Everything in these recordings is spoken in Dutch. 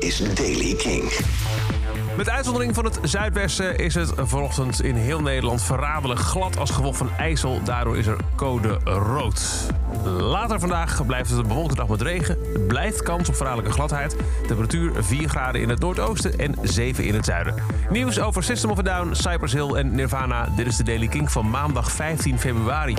is Daily King. Met uitzondering van het zuidwesten is het vanochtend in heel Nederland verraderlijk glad als gevolg van IJssel. Daardoor is er code rood. Later vandaag blijft het een bewolkte dag met regen. Er blijft kans op verraderlijke gladheid. Temperatuur 4 graden in het noordoosten en 7 in het zuiden. Nieuws over System of a Down, Cypress Hill en Nirvana. Dit is de Daily King van maandag 15 februari.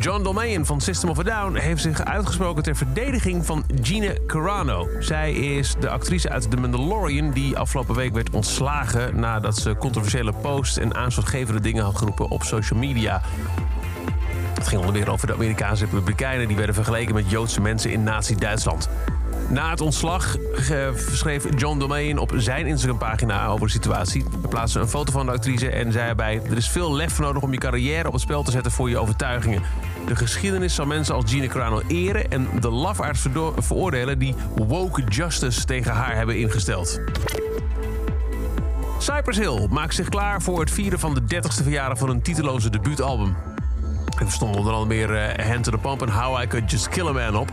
John Dolmayan van System of a Down heeft zich uitgesproken ter verdediging van Gina Carano. Zij is de actrice uit The Mandalorian die afgelopen week werd ontslagen nadat ze controversiële posts en aanstootgevende dingen had geroepen op social media. Het ging onder meer over de Amerikaanse Republikeinen die werden vergeleken met Joodse mensen in Nazi-Duitsland. Na het ontslag eh, schreef John Domain op zijn Instagram-pagina over de situatie. Hij plaatste een foto van de actrice en zei erbij... er is veel lef nodig om je carrière op het spel te zetten voor je overtuigingen. De geschiedenis zal mensen als Gina Carano eren... en de lafaards veroordelen die woke justice tegen haar hebben ingesteld. Cypress Hill maakt zich klaar voor het vieren van de 30ste verjaardag van een titeloze debuutalbum. Er stond onder andere meer uh, Hand to the Pump en How I Could Just Kill a Man op.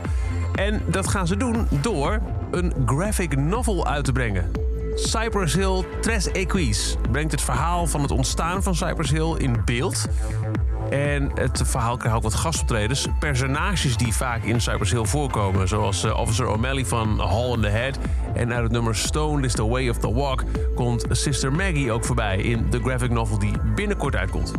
En dat gaan ze doen door een graphic novel uit te brengen. Cypress Hill Tres Equis brengt het verhaal van het ontstaan van Cypress Hill in beeld. En het verhaal krijgt ook wat gastoptredens. Personages die vaak in Cypress Hill voorkomen. Zoals uh, Officer O'Malley van Hall in the Head. En uit het nummer Stone is the Way of the Walk komt Sister Maggie ook voorbij in de graphic novel die binnenkort uitkomt.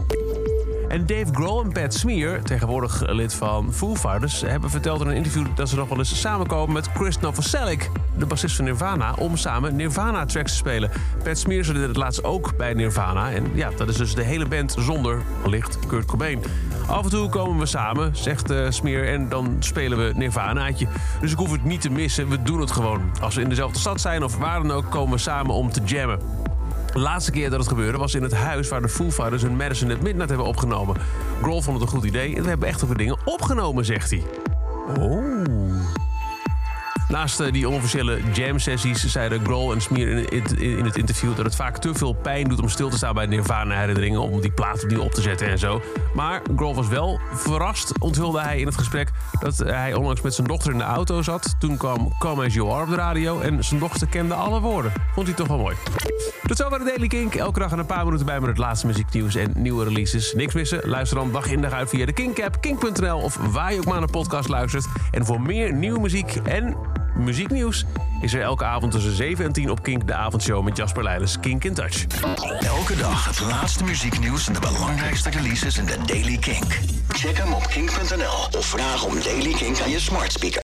En Dave Grohl en Pat Smear, tegenwoordig lid van Foo Fighters... hebben verteld in een interview dat ze nog wel eens samenkomen met Chris Novoselic... de bassist van Nirvana, om samen Nirvana-tracks te spelen. Pat Smear deed het laatst ook bij Nirvana. En ja, dat is dus de hele band zonder, wellicht, Kurt Cobain. Af en toe komen we samen, zegt uh, Smear, en dan spelen we Nirvanaatje. Dus ik hoef het niet te missen, we doen het gewoon. Als we in dezelfde stad zijn of waar dan ook, komen we samen om te jammen. De laatste keer dat het gebeurde was in het huis waar de Foo Fighters hun Madison at Midnight hebben opgenomen. Grohl vond het een goed idee en we hebben echt over dingen opgenomen, zegt hij. Oh. Naast uh, die onofficiële jam-sessies zeiden Grohl en Smear in, het interview dat het vaak te veel pijn doet om stil te staan bij Nirvana-herinneringen, om die plaat opnieuw op te zetten en zo. Maar Grohl was wel verrast, onthulde hij in het gesprek, dat hij onlangs met zijn dochter in de auto zat. Toen kwam Come As You Are op de radio en zijn dochter kende alle woorden. Vond hij toch wel mooi. Tot zover de Daily Kink. Elke dag een paar minuten bij met het laatste muzieknieuws en nieuwe releases. Niks missen? Luister dan dag in dag uit via de Kink-app, kink.nl of waar je ook maar naar podcast luistert. En voor meer nieuwe muziek en muzieknieuws is er elke avond tussen 7 en 10 op Kink de avondshow met Jasper Leidens Kink in Touch. Elke dag het laatste muzieknieuws en de belangrijkste releases in de Daily Kink. Check hem op kink.nl of vraag om Daily Kink aan je smart speaker.